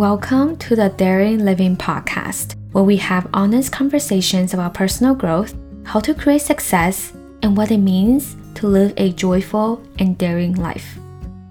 Welcome to the Daring Living Podcast, where we have honest conversations about personal growth, how to create success, and what it means to live a joyful and daring life.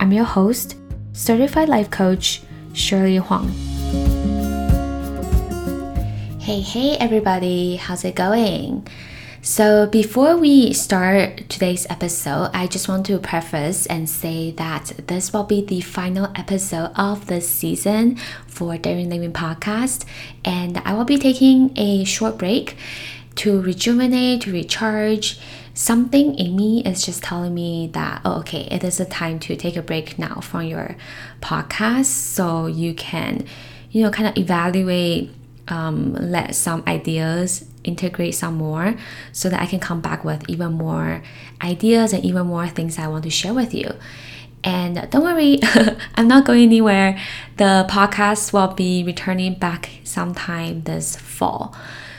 I'm your host, certified life coach, Shirley Huang. Hey, hey, everybody, how's it going? So, before we start today's episode, I just want to preface and say that this will be the final episode of the season for Daring Living Podcast, and I will be taking a short break to rejuvenate, to recharge. Something in me is just telling me that, oh, okay, it is a time to take a break now from your podcast so you can, you know, kind of evaluate um, let some ideas integrate some more so that I can come back with even more ideas and even more things I want to share with you. And don't worry, I'm not going anywhere. The podcast will be returning back sometime this fall.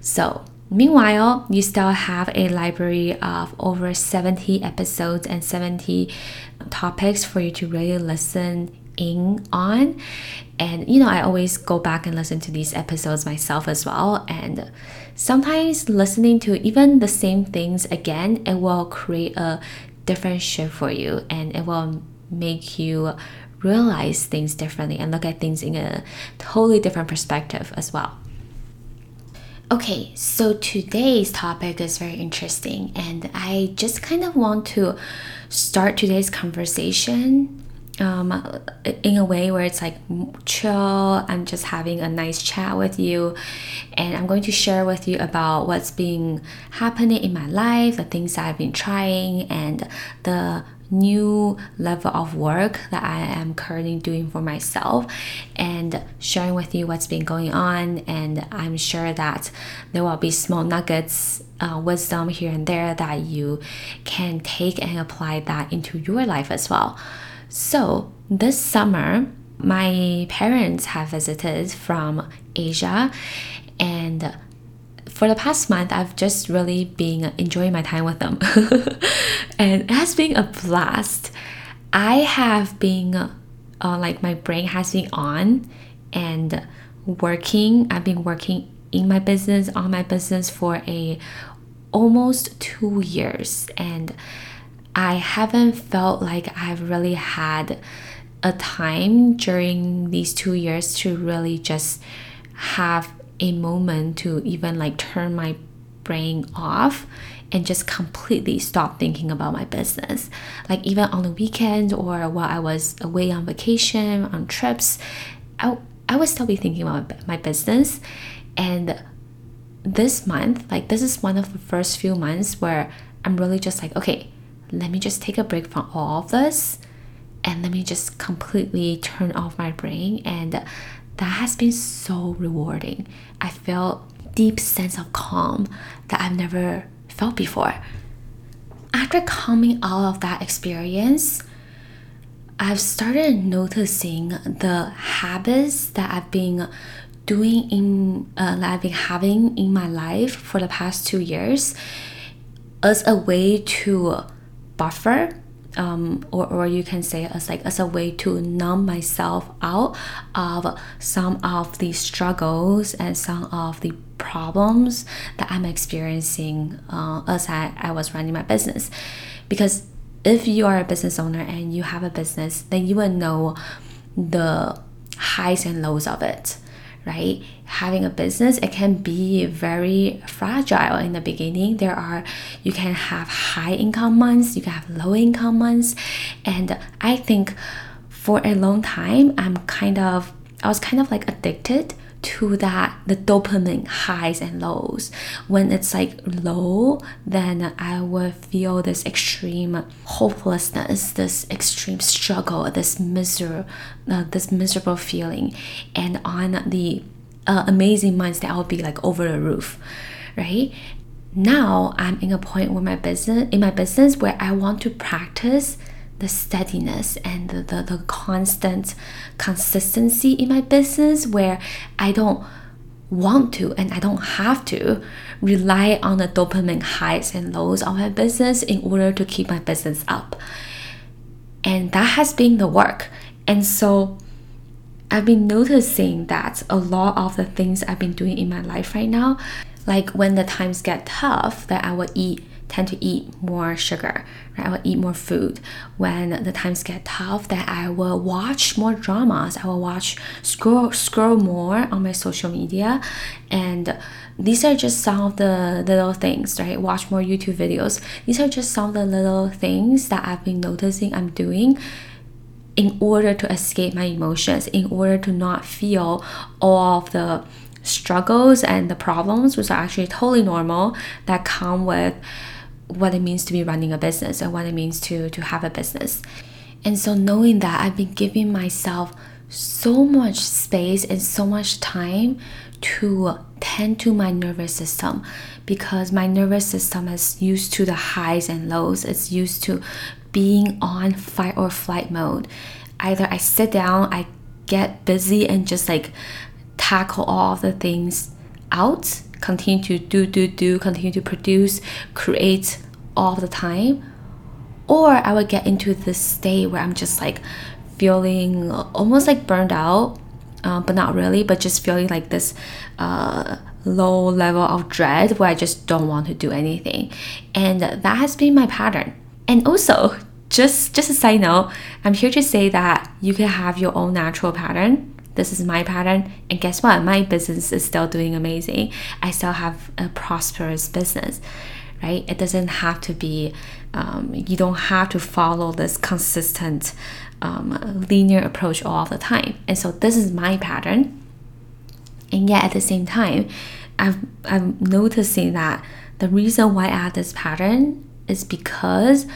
So, meanwhile, you still have a library of over 70 episodes and 70 topics for you to really listen in on. And you know, I always go back and listen to these episodes myself as well. And sometimes listening to even the same things again, it will create a different shift for you and it will make you realize things differently and look at things in a totally different perspective as well. Okay, so today's topic is very interesting, and I just kind of want to start today's conversation um, in a way where it's like chill. I'm just having a nice chat with you, and I'm going to share with you about what's been happening in my life, the things I've been trying, and the new level of work that I am currently doing for myself and sharing with you what's been going on. And I'm sure that there will be small nuggets, uh, wisdom here and there that you can take and apply that into your life as well. So, this summer, my parents have visited from Asia, and for the past month, I've just really been enjoying my time with them, and it has been a blast. I have been uh, like my brain has been on and working. I've been working in my business on my business for a almost two years, and I haven't felt like I've really had a time during these two years to really just have a moment to even like turn my brain off and just completely stop thinking about my business. Like even on the weekend or while I was away on vacation, on trips, I, I would still be thinking about my business. And this month, like this is one of the first few months where I'm really just like, okay, let me just take a break from all of this and let me just completely turn off my brain and that has been so rewarding. I felt deep sense of calm that i've never felt before. After coming out of that experience i've started noticing the habits that i've been doing in uh, that i've been having in my life for the past two years as a way to buffer um, or, or you can say as like as a way to numb myself out of some of the struggles and some of the problems that I'm experiencing uh, as I, I was running my business. Because if you are a business owner and you have a business then you will know the highs and lows of it right? Having a business, it can be very fragile in the beginning. There are, you can have high income months, you can have low income months. And I think for a long time, I'm kind of, I was kind of like addicted to that the dopamine highs and lows. When it's like low then i would feel this extreme hopelessness this extreme struggle this miserable uh, this miserable feeling. And on the uh, amazing months that i'll be like over the roof right? Now i'm in a point where my business in my business where i want to practice the steadiness and the, the, the constant consistency in my business where I don't want to and I don't have to rely on the dopamine highs and lows of my business in order to keep my business up. And that has been the work. And so I've been noticing that a lot of the things I've been doing in my life right now, like when the times get tough, that I will eat tend to eat more sugar, right? I will eat more food. When the times get tough, that I will watch more dramas. I will watch scroll scroll more on my social media, and these are just some of the little things, right? Watch more YouTube videos. These are just some of the little things that I've been noticing I'm doing in order to escape my emotions, in order to not feel all of the struggles and the problems, which are actually totally normal, that come with what it means to be running a business and what it means to to have a business. And so knowing that I've been giving myself so much space and so much time to tend to my nervous system because my nervous system is used to the highs and lows. It's used to being on fight or flight mode. Either I sit down, I get busy and just like tackle all the things out continue to do, do, do, continue to produce, create all the time. Or I would get into this state where I'm just like feeling almost like burned out, uh, but not really, but just feeling like this uh, low level of dread where I just don't want to do anything. And that has been my pattern. And also, just just a side note, I'm here to say that you can have your own natural pattern this is my pattern and guess what? My business is still doing amazing. I still have a prosperous business right? It doesn't have to be um, you don't have to follow this consistent um, linear approach all the time. And so this is my pattern. And yet at the same time I've, i'm noticing that the reason why i have this pattern is because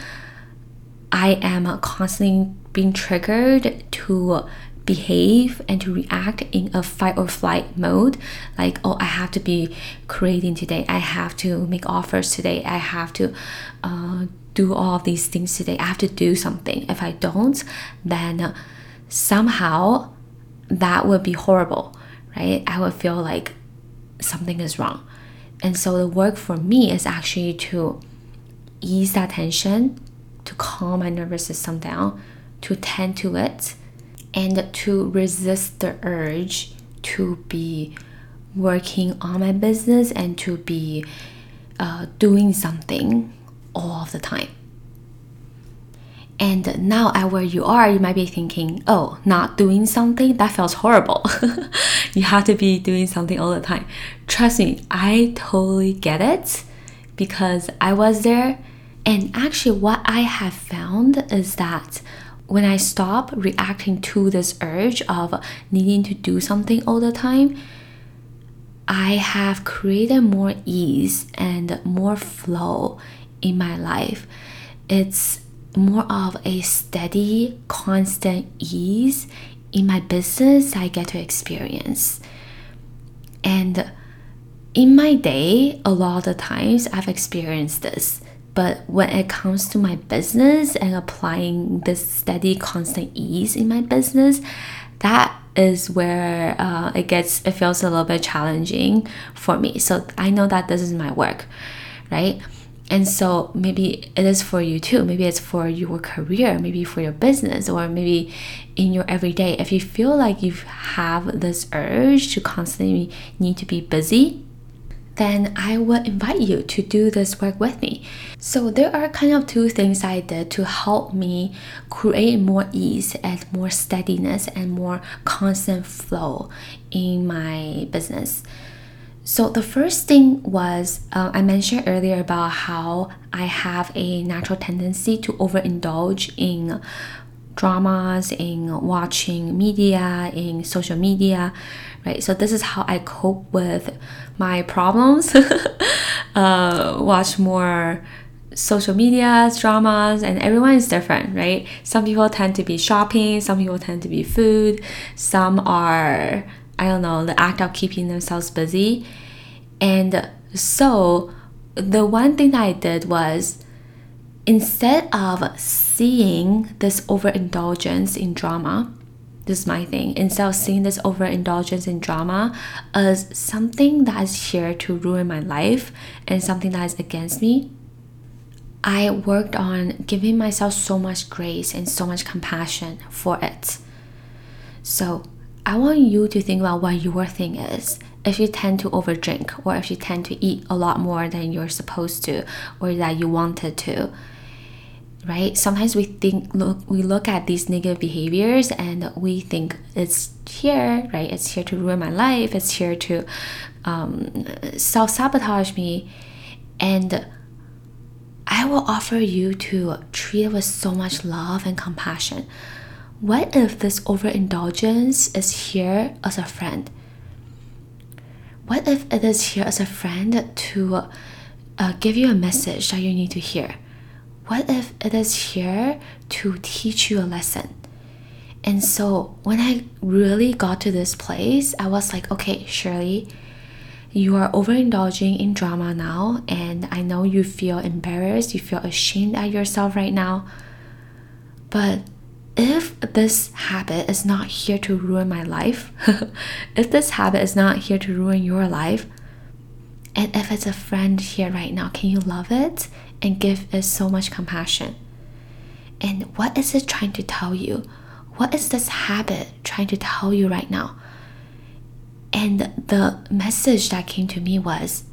i am constantly being triggered to behave and to react in a fight or flight mode. Like oh i have to be creating today. I have to make offers today. I have to uh, do all of these things today. I have to do something. If i don't then somehow that would be horrible right? I would feel like something is wrong. And so the work for me is actually to ease that tension to calm my nervous system down to tend to it and to resist the urge to be working on my business and to be uh, doing something all of the time. And now at where you are, you might be thinking, oh, not doing something, that feels horrible. you have to be doing something all the time. Trust me, I totally get it because I was there. And actually, what I have found is that when I stop reacting to this urge of needing to do something all the time, I have created more ease and more flow in my life. It's more of a steady, constant ease in my business I get to experience. And in my day, a lot of times I've experienced this. But when it comes to my business and applying this steady, constant ease in my business, that is where uh, it gets it feels a little bit challenging for me. So I know that this is my work, right? And so maybe it is for you too. Maybe it's for your career, maybe for your business, or maybe in your everyday. If you feel like you have this urge to constantly need to be busy, then I would invite you to do this work with me. So there are kind of two things I did to help me create more ease and more steadiness and more constant flow in my business. So the first thing was uh, I mentioned earlier about how I have a natural tendency to overindulge in dramas, in watching media, in social media, right? So this is how I cope with my problems. uh, watch more social media, dramas, and everyone is different, right? Some people tend to be shopping, some people tend to be food, some are, I don't know, the act of keeping themselves busy. And so the one thing that I did was instead of seeing this overindulgence in drama, this is my thing, instead of seeing this overindulgence in drama as something that is here to ruin my life and something that is against me, I worked on giving myself so much grace and so much compassion for it. So I want you to think about what your thing is. If you tend to overdrink, or if you tend to eat a lot more than you're supposed to, or that you wanted to, right? Sometimes we think look we look at these negative behaviors and we think it's here, right? It's here to ruin my life. It's here to um, self sabotage me, and I will offer you to treat it with so much love and compassion. What if this overindulgence is here as a friend? What if it is here as a friend to uh, give you a message that you need to hear? What if it is here to teach you a lesson? And so when I really got to this place, I was like, okay, Shirley, you are overindulging in drama now, and I know you feel embarrassed, you feel ashamed at yourself right now. But if this habit is not here to ruin my life, if this habit is not here to ruin your life, and if it's a friend here right now, can you love it and give it so much compassion? And what is it trying to tell you? What is this habit trying to tell you right now? And the message that came to me was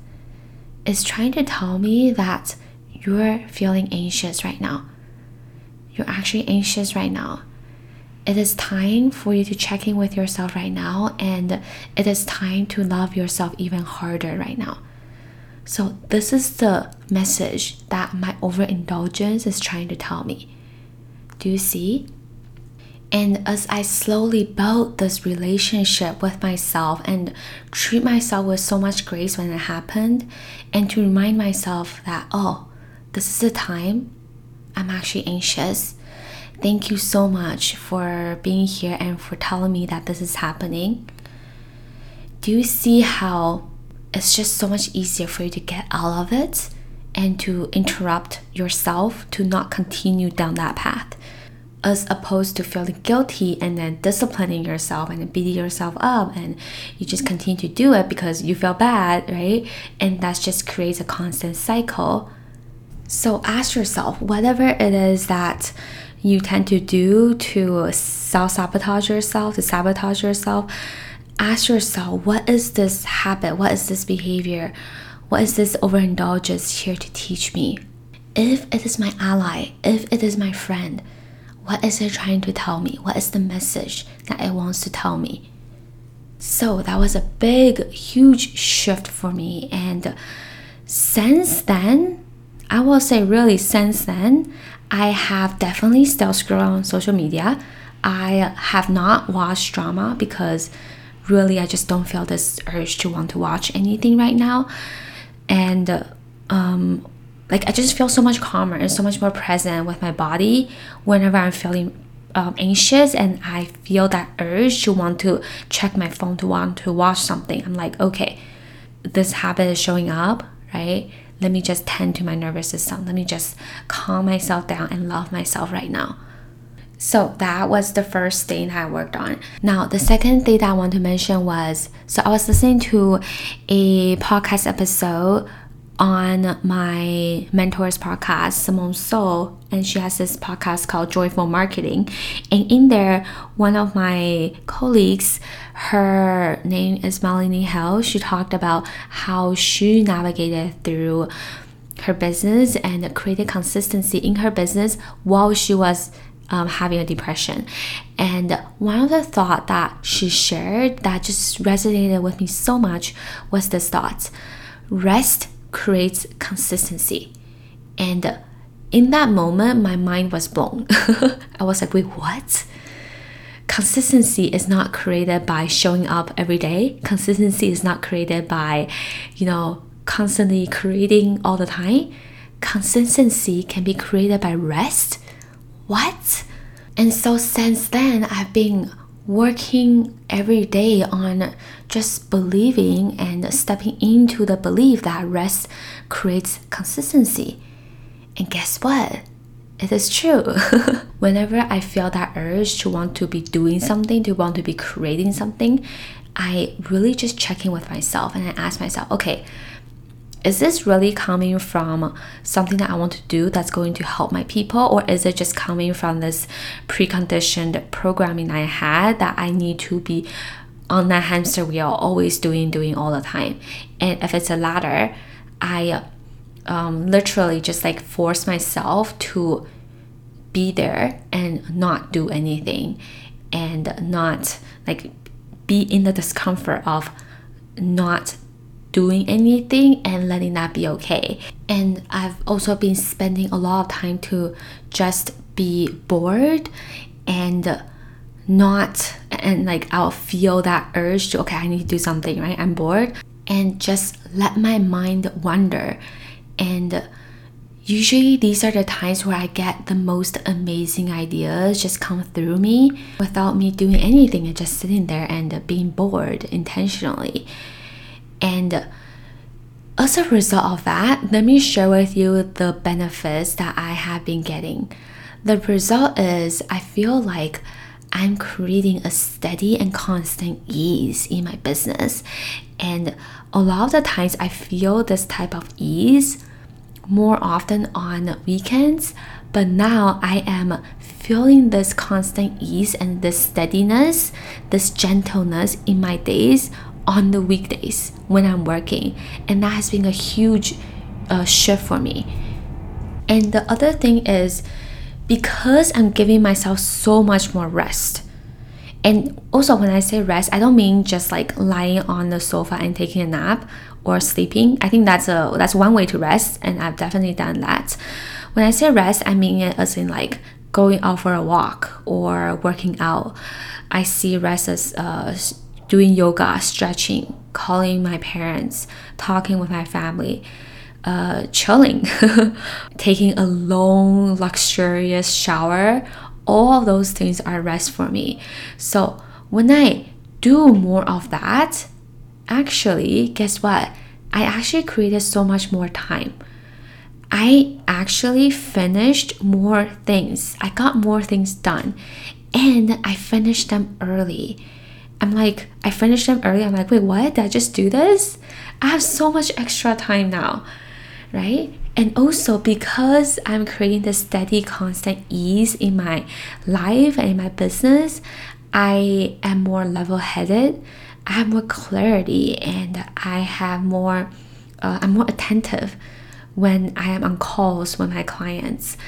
it's trying to tell me that you're feeling anxious right now. You're actually anxious right now. It is time for you to check in with yourself right now, and it is time to love yourself even harder right now. So, this is the message that my overindulgence is trying to tell me. Do you see? And as I slowly build this relationship with myself and treat myself with so much grace when it happened, and to remind myself that, oh, this is the time I'm actually anxious. Thank you so much for being here and for telling me that this is happening. Do you see how it's just so much easier for you to get out of it and to interrupt yourself to not continue down that path? as opposed to feeling guilty and then disciplining yourself and beating yourself up and you just continue to do it because you feel bad, right? And that just creates a constant cycle. So ask yourself whatever it is that you tend to do to self sabotage yourself, to sabotage yourself, ask yourself what is this habit? What is this behavior? What is this overindulgence here to teach me? If it is my ally, if it is my friend, what is it trying to tell me? What is the message that it wants to tell me? So that was a big, huge shift for me. And since then, I will say, really, since then, I have definitely still scrolled on social media. I have not watched drama because really I just don't feel this urge to want to watch anything right now. And um, like I just feel so much calmer and so much more present with my body whenever I'm feeling um, anxious and I feel that urge to want to check my phone to want to watch something. I'm like, okay, this habit is showing up, right? Let me just tend to my nervous system. Let me just calm myself down and love myself right now. So that was the first thing I worked on. Now, the second thing that I want to mention was so I was listening to a podcast episode on my mentor's podcast, Simone Seol, and she has this podcast called Joyful Marketing. And in there, one of my colleagues, her name is Melanie Hill, she talked about how she navigated through her business and created consistency in her business while she was um, having a depression. And one of the thought that she shared that just resonated with me so much was this thought: rest creates consistency. And in that moment, my mind was blown. I was like, wait, what? Consistency is not created by showing up every day. Consistency is not created by, you know, constantly creating all the time. Consistency can be created by rest. What? And so since then, I've been working every day on just believing and stepping into the belief that rest creates consistency. And guess what? It is true. Whenever I feel that urge to want to be doing something, to want to be creating something, I really just check in with myself and I ask myself, okay, is this really coming from something that I want to do that's going to help my people, or is it just coming from this preconditioned programming I had that I need to be on that hamster wheel, always doing, doing all the time? And if it's a latter, I um, literally just like force myself to be there and not do anything and not like be in the discomfort of not doing anything and letting that be okay. And I've also been spending a lot of time to just be bored and not and like I'll feel that urge to okay I need to do something right? I'm bored. And just let my mind wander. And usually these are the times where I get the most amazing ideas just come through me without me doing anything and just sitting there and being bored intentionally and as a result of that, let me share with you the benefits that I have been getting. The result is I feel like I'm creating a steady and constant ease in my business. And a lot of the times I feel this type of ease more often on weekends, but now I am feeling this constant ease and this steadiness, this gentleness in my days on the weekdays when I'm working, and that has been a huge uh, shift for me. And the other thing is because I'm giving myself so much more rest. And also, when I say rest, I don't mean just like lying on the sofa and taking a nap or sleeping. I think that's a that's one way to rest, and I've definitely done that. When I say rest, I mean it as in like going out for a walk or working out. I see rest as uh, doing yoga, stretching, calling my parents, talking with my family, uh, chilling, taking a long, luxurious shower. All of those things are rest for me. So when I do more of that, actually, guess what? I actually created so much more time. I actually finished more things. I got more things done and I finished them early. I'm like, I finished them early. I'm like, wait, what? Did I just do this? I have so much extra time now, right? And also because I'm creating this steady, constant ease in my life and in my business, I am more level headed. I have more clarity and I have more, uh, I'm more attentive when I am on calls with my clients.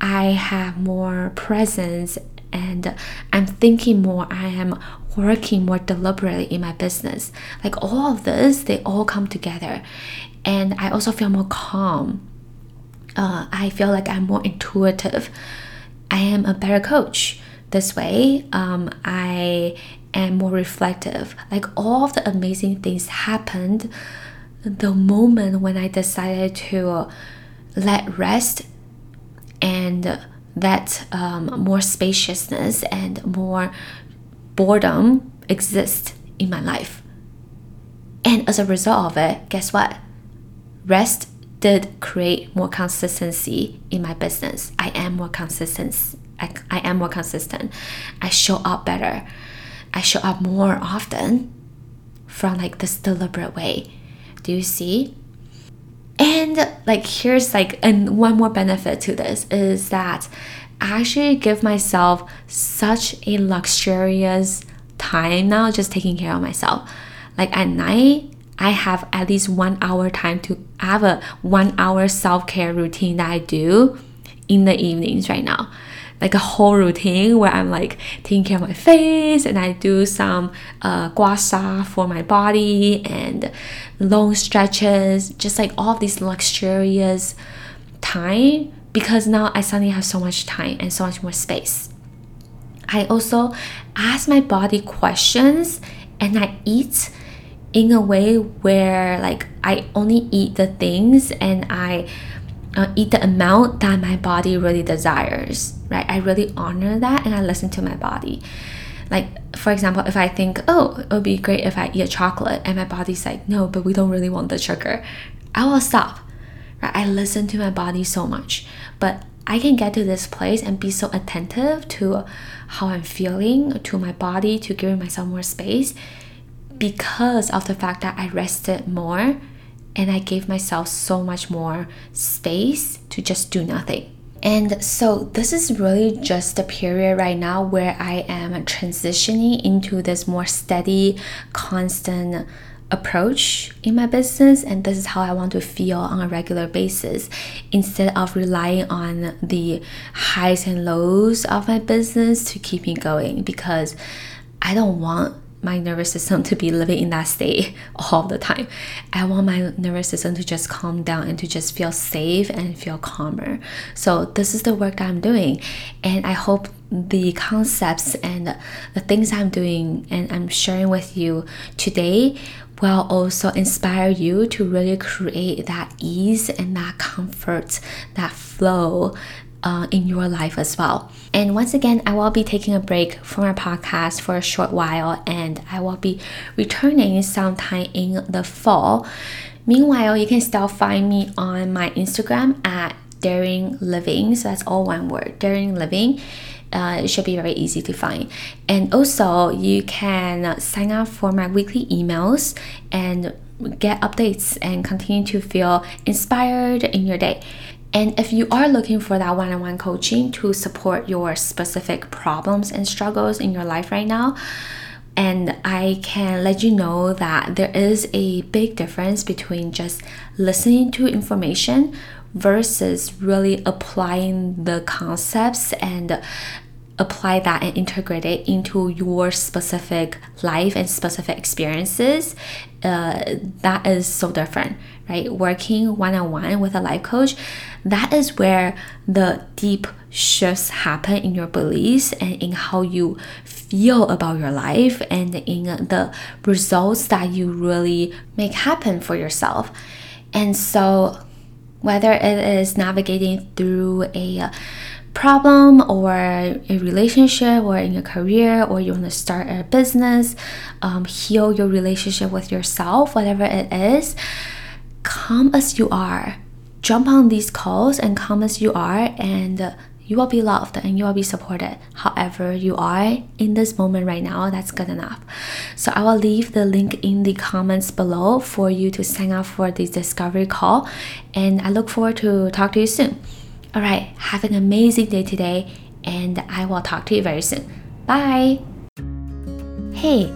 I have more presence and I'm thinking more. I am working more deliberately in my business. Like all of this, they all come together. And I also feel more calm. Uh, I feel like I'm more intuitive. I am a better coach this way. Um, I am more reflective. Like all of the amazing things happened the moment when I decided to let rest and that um, more spaciousness and more boredom exists in my life. And as a result of it, guess what? Rest did create more consistency in my business. I am more consistent. I, I am more consistent. I show up better. I show up more often from like this deliberate way. Do you see? And like here's like and one more benefit to this is that actually give myself such a luxurious time now just taking care of myself. Like at night, I have at least one hour time to have a one hour self care routine that I do in the evenings right now. Like a whole routine where I'm like taking care of my face and I do some uh, gua sha for my body and long stretches, just like all these luxurious time because now I suddenly have so much time and so much more space. I also ask my body questions and I eat in a way where like I only eat the things and I uh, eat the amount that my body really desires, right? I really honor that and I listen to my body. Like, for example, if I think, oh, it would be great if I eat a chocolate, and my body's like, no, but we don't really want the sugar, I will stop Right? I listen to my body so much, but I can get to this place and be so attentive to how I'm feeling, to my body, to giving myself more space because of the fact that I rested more and I gave myself so much more space to just do nothing. And so, this is really just the period right now where I am transitioning into this more steady, constant approach in my business and this is how I want to feel on a regular basis instead of relying on the highs and lows of my business to keep me going because I don't want my nervous system to be living in that state all the time. I want my nervous system to just calm down and to just feel safe and feel calmer. So, this is the work that I'm doing, and I hope the concepts and the things I'm doing and I'm sharing with you today will also inspire you to really create that ease and that comfort, that flow uh, in your life as well. And once again, I will be taking a break from our podcast for a short while and I will be returning sometime in the fall. Meanwhile, you can still find me on my Instagram at Daring Living. So that's all one word, Daring Living. Uh, it should be very easy to find. And also, you can sign up for my weekly emails and get updates and continue to feel inspired in your day. And if you are looking for that one on one coaching to support your specific problems and struggles in your life right now, and I can let you know that there is a big difference between just listening to information versus really applying the concepts and apply that and integrate it into your specific life and specific experiences, uh, that is so different, right? Working one on one with a life coach, that is where the deep shifts happen in your beliefs and in how you feel about your life and in the results that you really make happen for yourself. And so, whether it is navigating through a problem or a relationship or in your career or you want to start a business, um, heal your relationship with yourself, whatever it is, come as you are. Jump on these calls and come as you are, and you will be loved and you will be supported. However, you are in this moment right now, that's good enough. So, I will leave the link in the comments below for you to sign up for this discovery call, and I look forward to talk to you soon. All right, have an amazing day today, and I will talk to you very soon. Bye. Hey,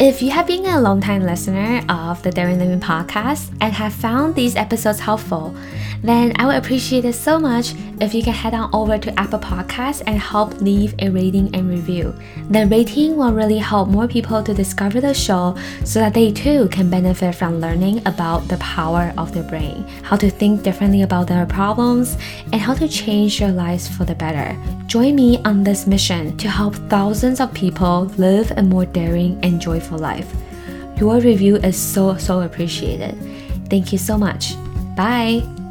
if you have been a long-time listener of the Daring Living podcast and have found these episodes helpful, then I would appreciate it so much if you can head on over to Apple Podcasts and help leave a rating and review. The rating will really help more people to discover the show so that they too can benefit from learning about the power of their brain, how to think differently about their problems, and how to change their lives for the better. Join me on this mission to help thousands of people live a more daring and joyful life. Your review is so, so appreciated. Thank you so much. Bye.